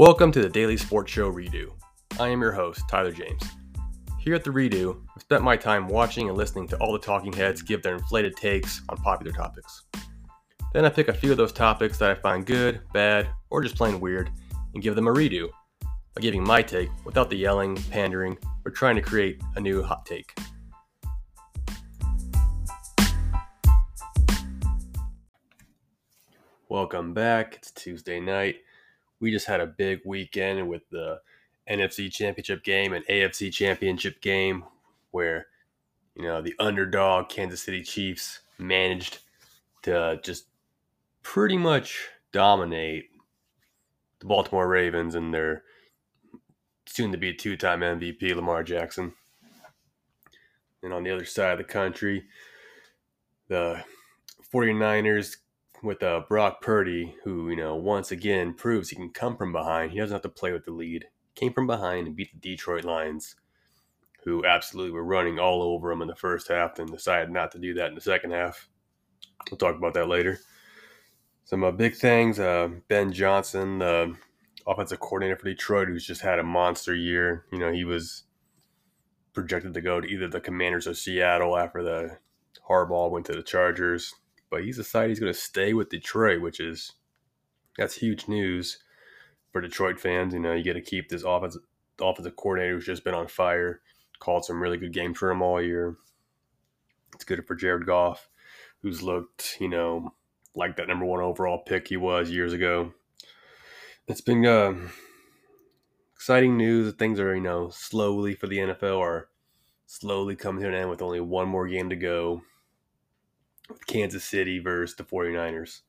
Welcome to the Daily Sports Show Redo. I am your host, Tyler James. Here at the Redo, I've spent my time watching and listening to all the talking heads give their inflated takes on popular topics. Then I pick a few of those topics that I find good, bad, or just plain weird, and give them a redo by giving my take without the yelling, pandering, or trying to create a new hot take. Welcome back. It's Tuesday night. We just had a big weekend with the NFC Championship game and AFC Championship game where, you know, the underdog Kansas City Chiefs managed to just pretty much dominate the Baltimore Ravens and their soon to be two time MVP Lamar Jackson. And on the other side of the country, the 49ers with uh, Brock Purdy, who, you know, once again proves he can come from behind. He doesn't have to play with the lead. Came from behind and beat the Detroit Lions, who absolutely were running all over him in the first half and decided not to do that in the second half. We'll talk about that later. Some uh, big things uh, Ben Johnson, the offensive coordinator for Detroit, who's just had a monster year. You know, he was projected to go to either the Commanders or Seattle after the Harbaugh went to the Chargers but he's decided he's going to stay with Detroit, which is that's huge news for Detroit fans. You know, you get to keep this offensive offensive coordinator who's just been on fire, called some really good games for him all year. It's good for Jared Goff, who's looked, you know, like that number one overall pick he was years ago. It's been uh, exciting news things are, you know, slowly for the NFL are slowly coming to an end with only one more game to go. Kansas City versus the 49ers.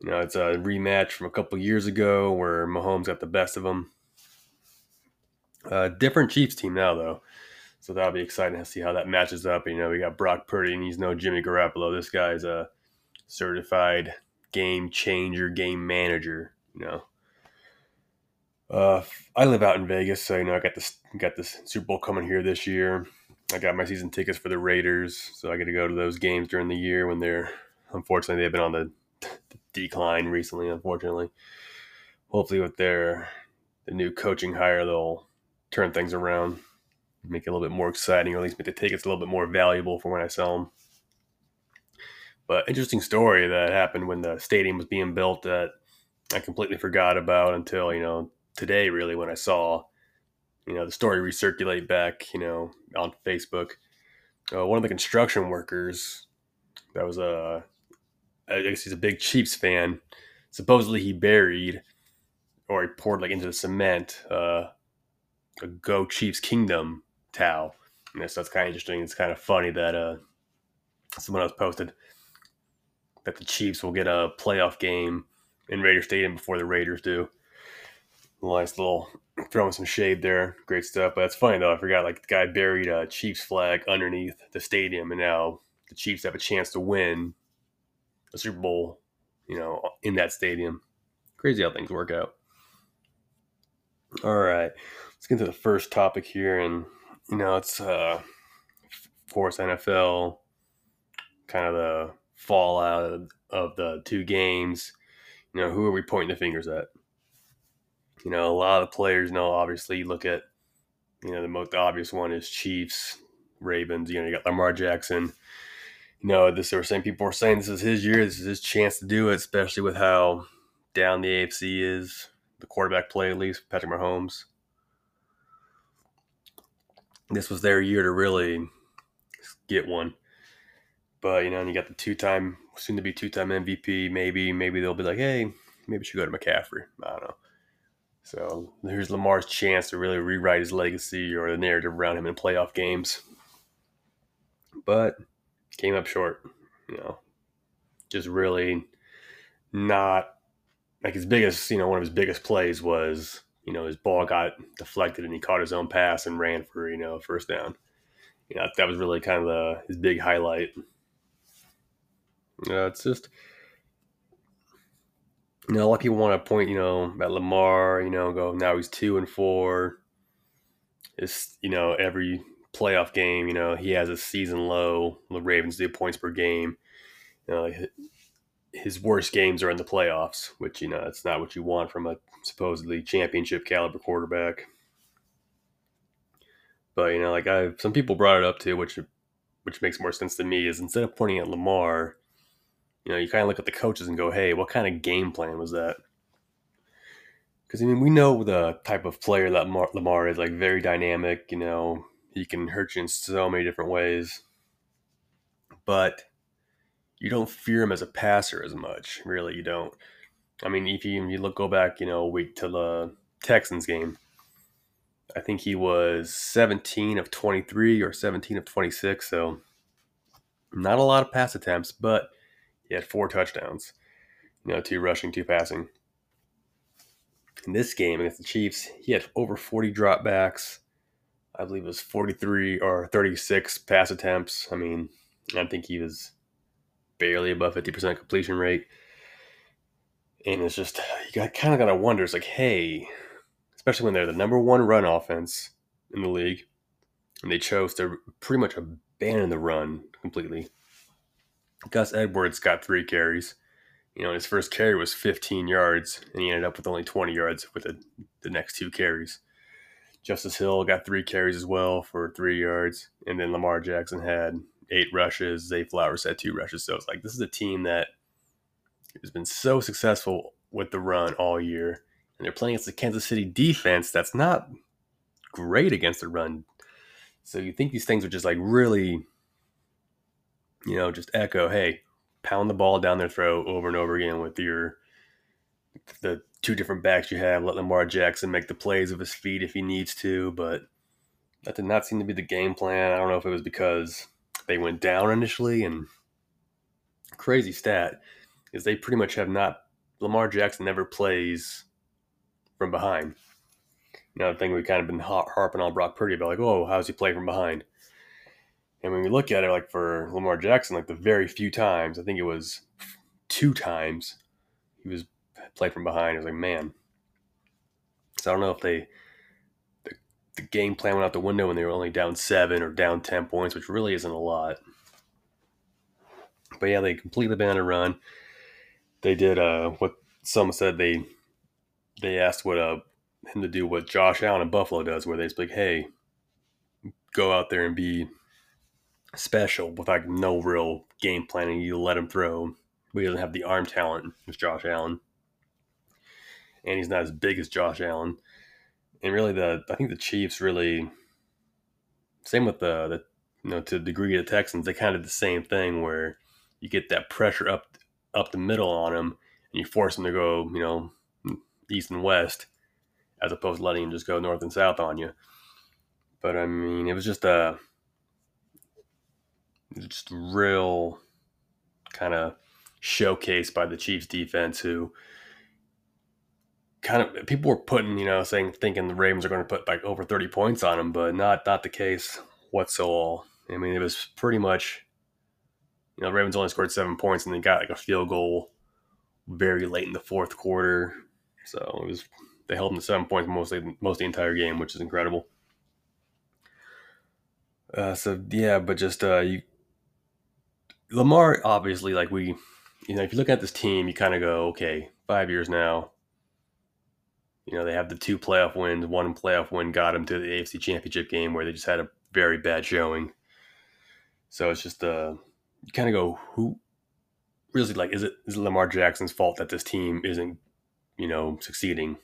You know, it's a rematch from a couple years ago where Mahomes got the best of them. Uh, different Chiefs team now, though. So that'll be exciting to see how that matches up. You know, we got Brock Purdy, and he's no Jimmy Garoppolo. This guy's a certified game changer, game manager. You know, uh, I live out in Vegas, so you know I got this got this Super Bowl coming here this year. I got my season tickets for the Raiders, so I get to go to those games during the year when they're unfortunately they've been on the, the decline recently. Unfortunately, hopefully with their the new coaching hire, they'll turn things around, make it a little bit more exciting, or at least make the tickets a little bit more valuable for when I sell them. But interesting story that happened when the stadium was being built that I completely forgot about until you know today, really, when I saw you know the story recirculate back you know on facebook. Uh, one of the construction workers that was a i guess he's a big chiefs fan supposedly he buried or he poured like into the cement uh, a go chiefs kingdom towel. And that's, that's kind of interesting. It's kind of funny that uh, someone else posted that the chiefs will get a playoff game in raider stadium before the raiders do nice little throwing some shade there. Great stuff. But that's funny though. I forgot like the guy buried a Chiefs flag underneath the stadium, and now the Chiefs have a chance to win a Super Bowl. You know, in that stadium. Crazy how things work out. All right, let's get to the first topic here, and you know, it's uh, Force NFL, kind of the fallout of the two games. You know, who are we pointing the fingers at? You know, a lot of players know. Obviously, you look at you know the most obvious one is Chiefs, Ravens. You know, you got Lamar Jackson. You know, this they were saying people were saying this is his year. This is his chance to do it, especially with how down the AFC is. The quarterback play, at least Patrick Mahomes. This was their year to really get one. But you know, and you got the two-time, soon-to-be two-time MVP. Maybe, maybe they'll be like, hey, maybe should go to McCaffrey. I don't know. So here's Lamar's chance to really rewrite his legacy or the narrative around him in playoff games. But came up short, you know. Just really not like his biggest, you know, one of his biggest plays was, you know, his ball got deflected and he caught his own pass and ran for, you know, first down. You know, that was really kind of the, his big highlight. Know, it's just you know, a lot of people want to point, you know, at Lamar, you know, go now he's two and four. It's you know every playoff game, you know, he has a season low. The Ravens do points per game. You know, his worst games are in the playoffs, which you know it's not what you want from a supposedly championship caliber quarterback. But you know, like I, some people brought it up too, which which makes more sense to me is instead of pointing at Lamar, you know, you kind of look at the coaches and go, "Hey, what kind of game plan was that?" Because I mean, we know the type of player that Lamar, Lamar is, like very dynamic. You know, he can hurt you in so many different ways, but you don't fear him as a passer as much. Really, you don't. I mean, if you, you look go back, you know, a week to the Texans game, I think he was 17 of 23 or 17 of 26. So not a lot of pass attempts, but he had four touchdowns. You know, two rushing, two passing. In this game against the Chiefs, he had over 40 dropbacks. I believe it was 43 or 36 pass attempts. I mean, I think he was barely above 50% completion rate. And it's just, you got, kind of got to wonder, it's like, hey, especially when they're the number one run offense in the league, and they chose to pretty much abandon the run completely. Gus Edwards got three carries. You know, his first carry was 15 yards, and he ended up with only 20 yards with the, the next two carries. Justice Hill got three carries as well for three yards, and then Lamar Jackson had eight rushes. Zay Flowers had two rushes. So it's like this is a team that has been so successful with the run all year, and they're playing against the Kansas City defense that's not great against the run. So you think these things are just like really, you know, just echo, hey, pound the ball down their throat over and over again with your the two different backs you have. Let Lamar Jackson make the plays of his feet if he needs to, but that did not seem to be the game plan. I don't know if it was because they went down initially and crazy stat is they pretty much have not Lamar Jackson never plays from behind. The thing we've kind of been harping on Brock Purdy about, like, oh, how's he play from behind? And when we look at it, like for Lamar Jackson, like the very few times, I think it was two times he was played from behind. I was like, man. So I don't know if they the game plan went out the window when they were only down seven or down 10 points, which really isn't a lot. But yeah, they completely banned a run. They did uh, what some said they they asked what uh, him to do what Josh Allen in Buffalo does, where they just like, hey, go out there and be special with like no real game planning. You let him throw. He doesn't have the arm talent as Josh Allen, and he's not as big as Josh Allen and really the I think the Chiefs really same with the the you know to the degree of the Texans they kind of the same thing where you get that pressure up up the middle on them and you force them to go you know east and west as opposed to letting them just go north and south on you. But I mean it was just a just real kind of showcase by the Chiefs defense who kind of people were putting, you know, saying thinking the Ravens are going to put like over 30 points on them, but not not the case whatsoever. I mean, it was pretty much, you know, the Ravens only scored seven points and they got like a field goal very late in the fourth quarter. So it was they held them to seven points mostly most the entire game, which is incredible. Uh, so yeah, but just uh, you, Lamar obviously like we, you know, if you look at this team, you kind of go, okay, five years now, you know, they have the two playoff wins. One playoff win got them to the AFC Championship game where they just had a very bad showing. So it's just uh, you kind of go, who really like is it is it Lamar Jackson's fault that this team isn't, you know, succeeding?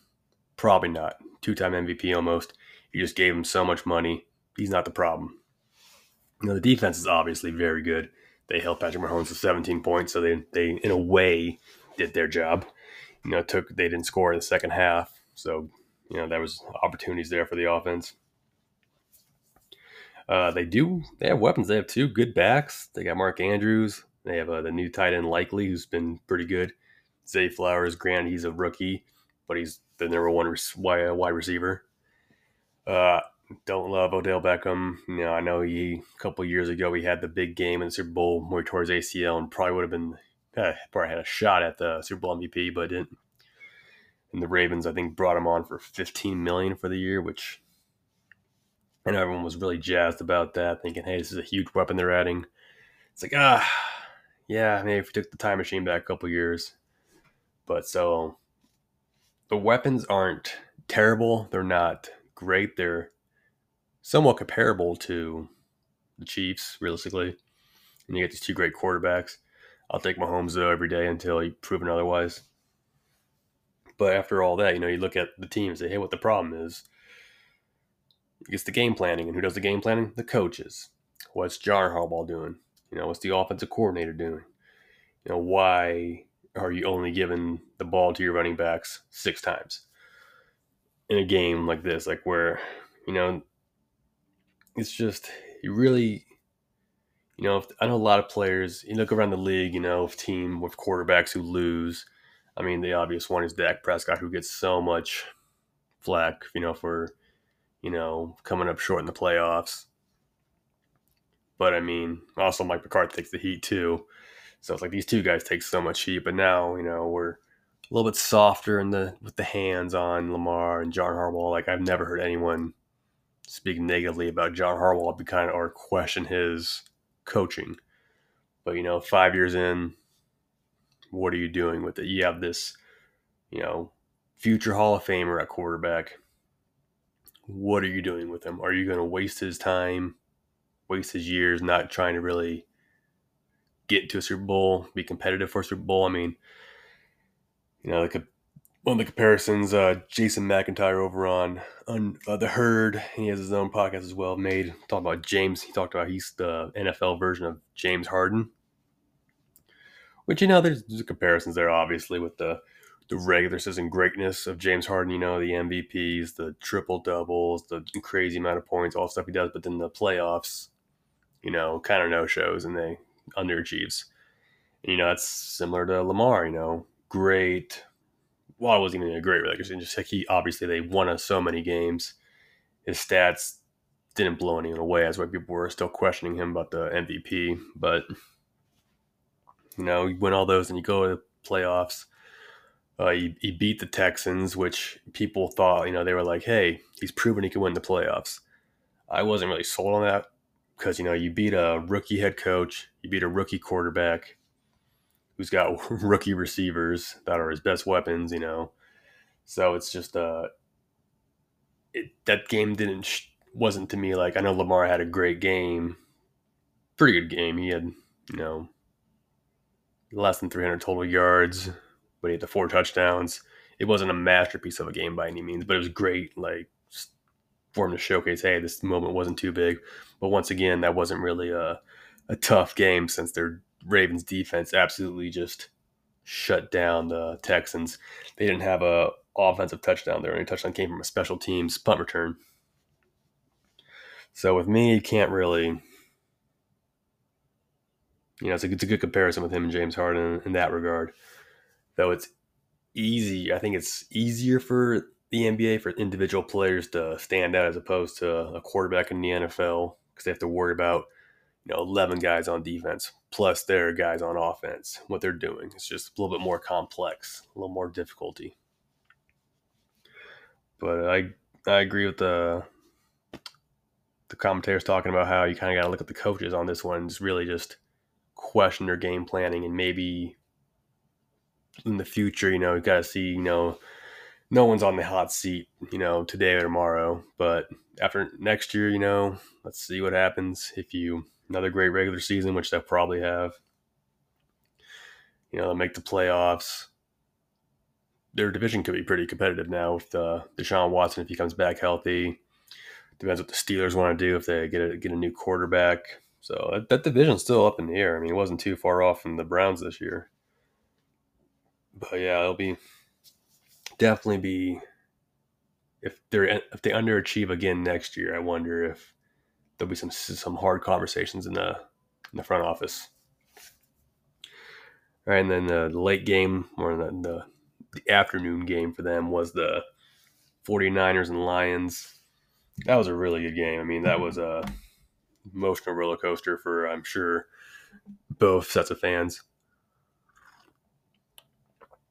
Probably not. Two time MVP almost. You just gave him so much money. He's not the problem. You know, the defense is obviously very good. They held Patrick Mahomes to 17 points, so they they in a way did their job. You know, took they didn't score in the second half so, you know, there was opportunities there for the offense. Uh, they do. They have weapons. They have two good backs. They got Mark Andrews. They have uh, the new tight end Likely, who's been pretty good. Zay Flowers, granted he's a rookie, but he's the number one wide receiver. Uh, don't love Odell Beckham. You know, I know he a couple years ago he had the big game in the Super Bowl where he tore his ACL and probably would have been uh, probably had a shot at the Super Bowl MVP, but didn't and the Ravens I think brought him on for 15 million for the year, which and everyone was really jazzed about that, thinking, "Hey, this is a huge weapon they're adding." It's like ah, yeah, maybe if we took the time machine back a couple years. But so the weapons aren't terrible. They're not great. They're somewhat comparable to the Chiefs, realistically. And you get these two great quarterbacks. I'll take Mahomes though every day until he proven otherwise. But after all that, you know, you look at the team and say, hey, what the problem is. It's the game planning. And who does the game planning? The coaches. What's John Harbaugh doing? You know, what's the offensive coordinator doing? You know, why are you only giving the ball to your running backs six times in a game like this? Like where, you know, it's just you really you know, I know a lot of players. You look around the league, you know, of team with quarterbacks who lose. I mean, the obvious one is Dak Prescott, who gets so much flack, you know, for you know coming up short in the playoffs. But I mean, also Mike McCarthy takes the heat too. So it's like these two guys take so much heat, but now you know we're a little bit softer in the with the hands on Lamar and John Harbaugh. Like I've never heard anyone speak negatively about John Harbaugh, be kind of or question his coaching. But you know, five years in, what are you doing with it? You have this, you know, future Hall of Famer at quarterback. What are you doing with him? Are you going to waste his time, waste his years not trying to really get to a Super Bowl, be competitive for a Super Bowl? I mean, you know, like one of the comparisons uh, Jason McIntyre over on, uh, the Herd, he has his own podcast as well. Made talk about James. He talked about he's the NFL version of James Harden, which you know there's, there's comparisons there obviously with the the regular season greatness of James Harden. You know the MVPs, the triple doubles, the crazy amount of points, all stuff he does. But then the playoffs, you know, kind of no shows and they underachieves. And, you know that's similar to Lamar. You know, great well, it wasn't even a great regular season. Just like he obviously they won us so many games. His stats didn't blow anyone away. That's why people were still questioning him about the MVP. But you know, you win all those and you go to the playoffs. Uh, he, he beat the Texans, which people thought, you know, they were like, hey, he's proven he can win the playoffs. I wasn't really sold on that because, you know, you beat a rookie head coach, you beat a rookie quarterback, who's got rookie receivers that are his best weapons, you know. So it's just uh it, that game didn't sh- wasn't to me like I know Lamar had a great game. Pretty good game. He had, you know, less than 300 total yards, but he had the four touchdowns. It wasn't a masterpiece of a game by any means, but it was great like for him to showcase, hey, this moment wasn't too big. But once again, that wasn't really a a tough game since they're Ravens defense absolutely just shut down the Texans. They didn't have a offensive touchdown. Their only touchdown came from a special teams punt return. So with me, you can't really, you know, it's a, it's a good comparison with him and James Harden in that regard. Though it's easy, I think it's easier for the NBA for individual players to stand out as opposed to a quarterback in the NFL because they have to worry about you know 11 guys on defense plus their guys on offense what they're doing. It's just a little bit more complex a little more difficulty. But i i agree with the the commentators talking about how you kind of got to look at the coaches on this one It's really just question their game planning and maybe in the future you know you got to see you know no one's on the hot seat you know today or tomorrow. But after next year you know let's see what happens if you another great regular season, which they'll probably have. You know, make the playoffs. Their division could be pretty competitive now with uh, Deshaun Watson if he comes back healthy. Depends what the Steelers want to do if they get a get a new quarterback. So that, that division's still up in the air. I mean, it wasn't too far off from the Browns this year. But yeah, it'll be definitely be if they're if they underachieve again next year. I wonder if there'll be some some hard conversations in the in the front office. All right, and then the, late game or the, the, the afternoon game for them was the 49ers and Lions. That was a really good game. I mean, that was a emotional roller coaster for I'm sure both sets of fans.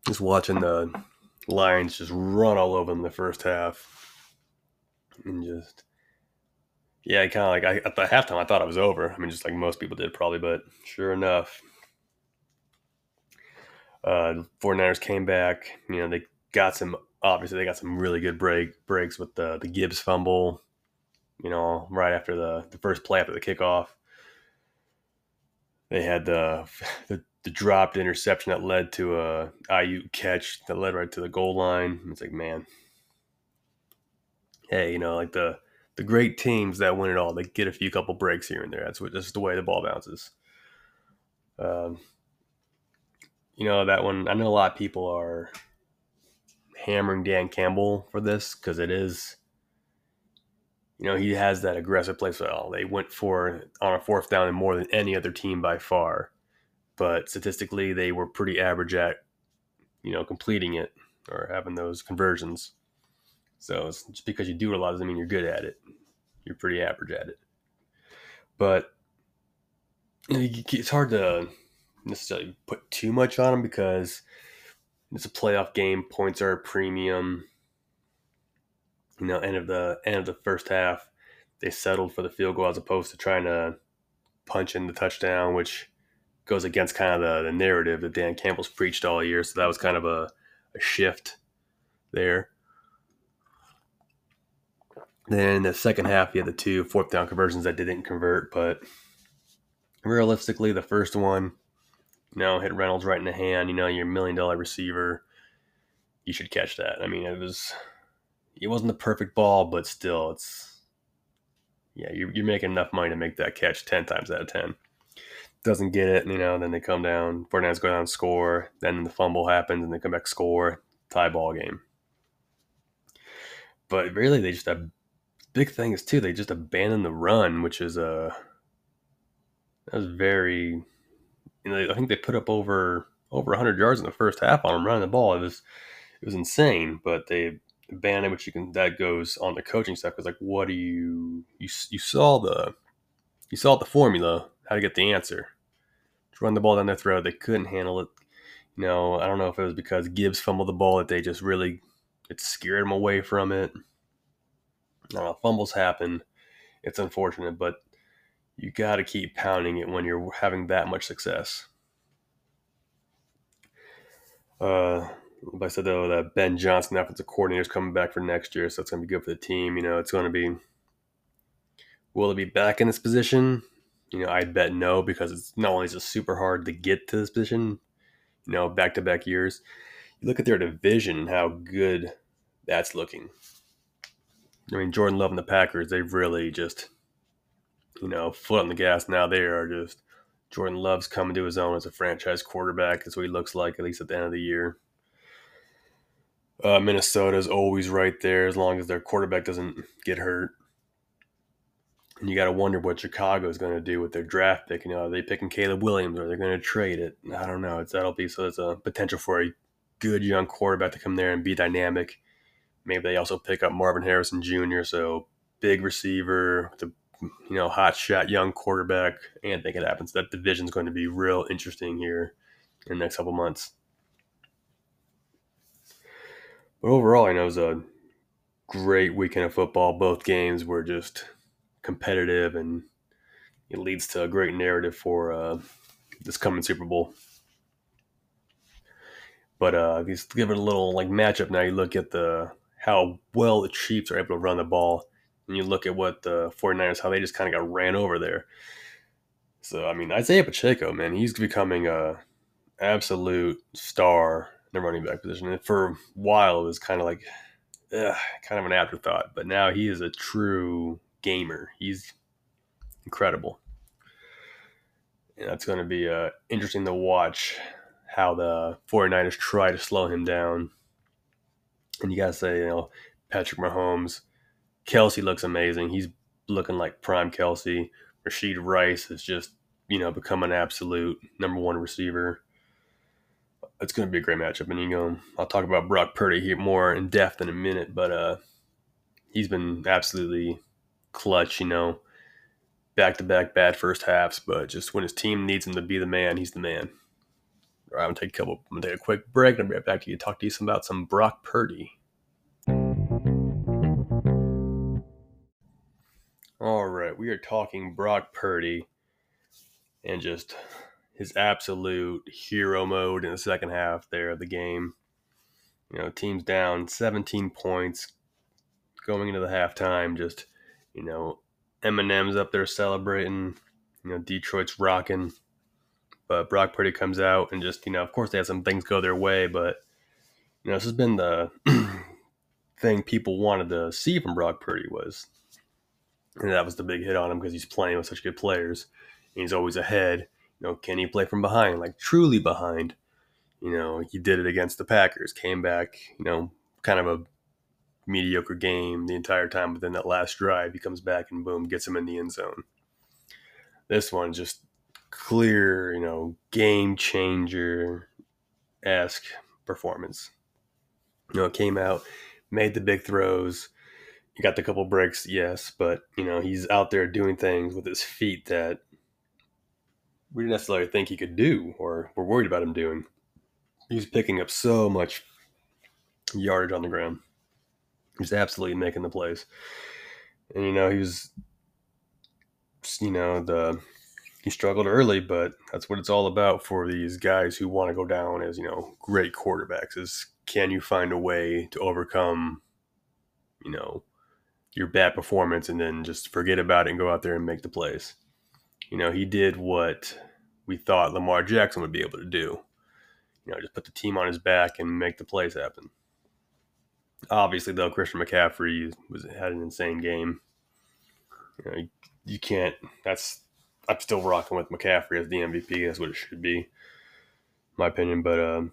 Just watching the Lions just run all over them the first half and just yeah, kind of like I, at the halftime, I thought it was over. I mean, just like most people did probably, but sure enough, Uh, 49ers came back. You know, they got some, obviously, they got some really good break breaks with the, the Gibbs fumble, you know, right after the, the first play after the kickoff. They had the, the, the dropped interception that led to a Aiyuk catch that led right to the goal line. It's like, man, hey, you know, like the the great teams that win it all, they get a few couple breaks here and there. That's what just the way the ball bounces. Um, you know that one. I know a lot of people are hammering Dan Campbell for this because it is. You know he has that aggressive play style. They went for on a fourth down and more than any other team by far, but statistically they were pretty average at, you know, completing it or having those conversions. So it's just because you do it a lot doesn't mean you're good at it. You're pretty average at it. But it's hard to necessarily put too much on them because it's a playoff game. Points are a premium. You know, end of the end of the first half, they settled for the field goal as opposed to trying to punch in the touchdown, which goes against kind of the, the narrative that Dan Campbell's preached all year. So that was kind of a, a shift there. Then the second half, you had the two fourth down conversions that didn't convert, but realistically, the first one, you know, hit Reynolds right in the hand. You know, your million dollar receiver, you should catch that. I mean, it was, it wasn't the perfect ball, but still, it's, yeah, you're, you're making enough money to make that catch 10 times out of 10. Doesn't get it, you know, then they come down, 49ers go down score, then the fumble happens and they come back score, tie ball game. But really, they just have big thing is too they just abandoned the run, which is a uh, that was very. You know, I think they put up over over 100 yards in the first half on them running the ball. It was it was insane, but they abandoned, which you can that goes on the coaching stuff. Because like, what do you you you saw the you saw the formula how to get the answer. To run the ball down their throat, they couldn't handle it. You know, I don't know if it was because Gibbs fumbled the ball that they just really it scared them away from it. Uh, fumbles happen. It's unfortunate, but you got to keep pounding it when you're having that much success. Uh, like I said though, that Ben Johnson, offensive coordinator, is coming back for next year, so it's going to be good for the team. You know, it's going to be. Will it be back in this position? You know, I'd bet no because it's not only is it super hard to get to this position, you know, back to back years. You look at their division how good that's looking. I mean, Jordan Love and the Packers, they've really just, you know, foot on the gas now. They are just, Jordan Love's coming to his own as a franchise quarterback. That's what he looks like, at least at the end of the year. Uh, Minnesota's always right there as long as their quarterback doesn't get hurt. And you got to wonder what Chicago is going to do with their draft pick. You know, are they picking Caleb Williams or are they're going to trade it? I don't know. It's that'll be so. There's a potential for a good young quarterback to come there and be dynamic Maybe they also pick up Marvin Harrison Jr. So big receiver, the you know hot shot young quarterback, I think it happens. That division's going to be real interesting here in the next couple months. But overall, I know it was a great weekend of football. Both games were just competitive, and it leads to a great narrative for uh, this coming Super Bowl. But uh, just give it a little like matchup now. You look at the how well the Chiefs are able to run the ball. And you look at what the 49ers, how they just kind of got ran over there. So, I mean, Isaiah Pacheco, man, he's becoming a absolute star in the running back position. And for a while, it was kind of like, ugh, kind of an afterthought. But now he is a true gamer. He's incredible. And that's going to be uh, interesting to watch how the 49ers try to slow him down and you gotta say, you know, Patrick Mahomes, Kelce looks amazing. He's looking like prime Kelce. Rashee Rice has just, you know, become an absolute number one receiver. It's going to be a great matchup. And, you know, I'll talk about Brock Purdy here more in depth in a minute, but uh, he's been absolutely clutch, you know, back to back bad first halves, but just when his team needs him to be the man, he's the man. I'm gonna take a couple. I'm gonna take a quick break, and I'll be right back to you. Talk to you some about some Brock Purdy. All right, we are talking Brock Purdy, and just his absolute hero mode in the second half there of the game. You know, team's down 17 points going into the halftime. Just, you know, Eminem's up there celebrating. You know, Detroit's rocking. But Brock Purdy comes out and just, you know, of course they had some things go their way, but, you know, this has been the thing people wanted to see from Brock Purdy was, and that was the big hit on him because he's playing with such good players. And he's always ahead. You know, can he play from behind, like truly behind? You know, he did it against the Packers, came back, you know, kind of a mediocre game the entire time, but then that last drive, he comes back and boom, gets him in the end zone. This one just clear, you know, game changer esque performance. You know, it came out, made the big throws. He got the couple breaks, yes, but you know, he's out there doing things with his feet that we didn't necessarily think he could do or were worried about him doing. He's picking up so much yardage on the ground. He's absolutely making the plays. And you know, he was you know, the he struggled early, but that's what it's all about for these guys who want to go down as, you know, great quarterbacks is can you find a way to overcome, you know, your bad performance and then just forget about it and go out there and make the plays. You know, he did what we thought Lamar Jackson would be able to do. You know, just put the team on his back and make the plays happen. Obviously, though, Christian McCaffrey was had an insane game. You know, you, you can't. That's I'm still rocking with McCaffrey as the MVP. That's what it should be, my opinion. But um,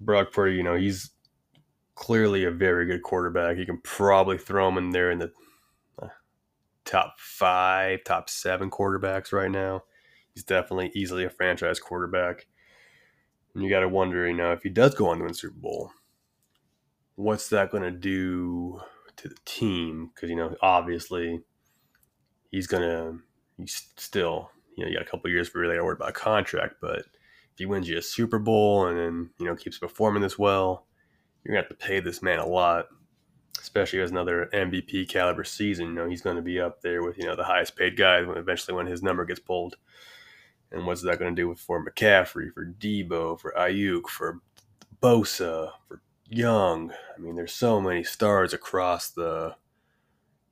Brock Purdy, you know, he's clearly a very good quarterback. You can probably throw him in there in the uh, top five, top seven quarterbacks right now. He's definitely easily a franchise quarterback. And you got to wonder, you know, if he does go on to win Super Bowl, what's that going to do to the team? Because, you know, obviously he's going to he's still, you know, you got a couple years for really to worry about contract, but if he wins you a Super Bowl and then, you know, keeps performing this well, you're gonna have to pay this man a lot, especially as another MVP caliber season. You know, he's gonna be up there with, you know, the highest paid guys when eventually when his number gets pulled. And what's that gonna do with for McCaffrey, for Deebo, for Aiyuk, for Bosa, for Young? I mean, there's so many stars across the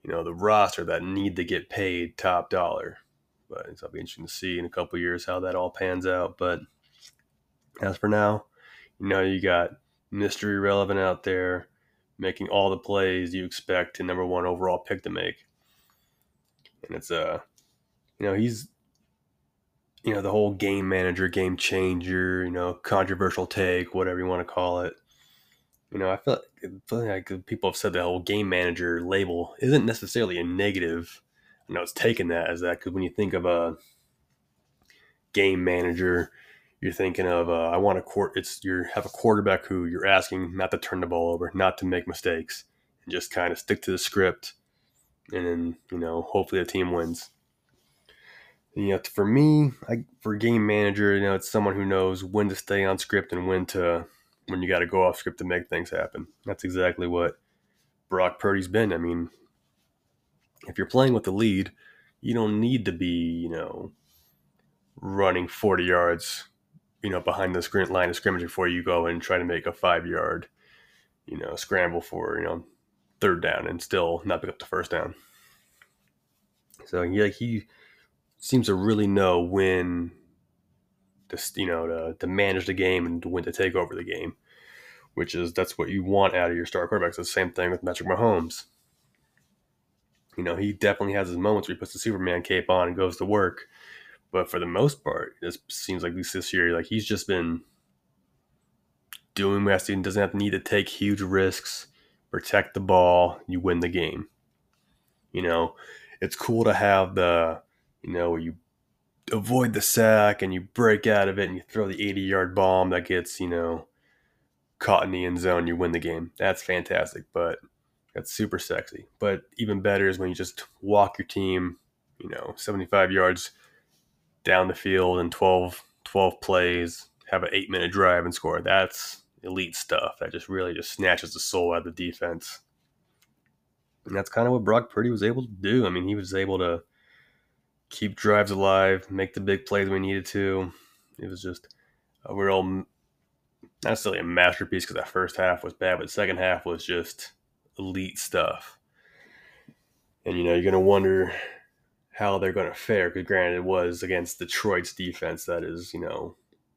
you know the roster that need to get paid top dollar. But it'll be interesting to see in a couple years how that all pans out. But as for now, you know you got Mr. Irrelevant out there making all the plays you expect a number one overall pick to make. And it's a, uh, you know, he's, you know, the whole game manager, game changer, you know, controversial take, whatever you want to call it. You know, I feel like, I feel like people have said the whole game manager label isn't necessarily a negative. I know it's taken that as that because when you think of a game manager, you're thinking of uh, I want a court. It's you have a quarterback who you're asking not to turn the ball over, not to make mistakes, and just kind of stick to the script, and then you know hopefully the team wins. You know, for me, I, for game manager, you know, it's someone who knows when to stay on script and when to when you got to go off script to make things happen. That's exactly what Brock Purdy's been. I mean, if you're playing with the lead, you don't need to be, you know, running 40 yards, you know, behind the screen line of scrimmage before you go and try to make a five yard, you know, scramble for, you know, third down and still not pick up the first down. So yeah, he seems to really know when to you know to, to manage the game and when to take over the game, which is that's what you want out of your star quarterbacks. The same thing with Patrick Mahomes. You know, he definitely has his moments where he puts the Superman cape on and goes to work, but for the most part, it seems like this year, like he's just been doing best. He doesn't have to need to take huge risks, protect the ball, you win the game. You know, it's cool to have the, you know, you avoid the sack and you break out of it and you throw the 80 yard bomb that gets, you know, caught in the end zone, you win the game. That's fantastic, but that's super sexy. But even better is when you just walk your team, you know, 75 yards down the field in 12, 12 plays, have an eight minute drive and score. That's elite stuff. That just really just snatches the soul out of the defense. And that's kind of what Brock Purdy was able to do. I mean, he was able to keep drives alive, make the big plays we needed to. It was just a real, not necessarily a masterpiece because that first half was bad, but second half was just elite stuff. And you know, you're gonna wonder how they're gonna fare. Because granted, it was against Detroit's defense that is, you know,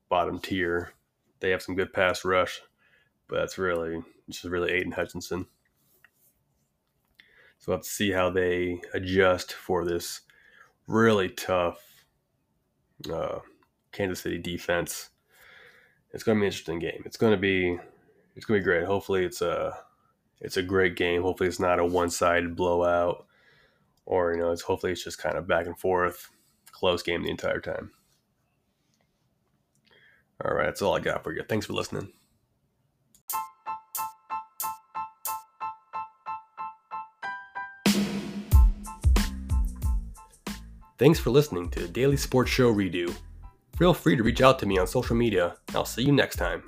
bottom tier. They have some good pass rush, but that's really just really Aidan Hutchinson. So we'll have to see how they adjust for this really tough uh, Kansas City defense. It's going to be an interesting game. It's going to be it's going to be great. Hopefully, it's a it's a great game. Hopefully, it's not a one sided blowout, or you know, it's hopefully it's just kind of back and forth, close game the entire time. All right, that's all I got for you. Thanks for listening. Thanks for listening to the Daily Sports Show Redo. Feel free to reach out to me on social media. I'll see you next time.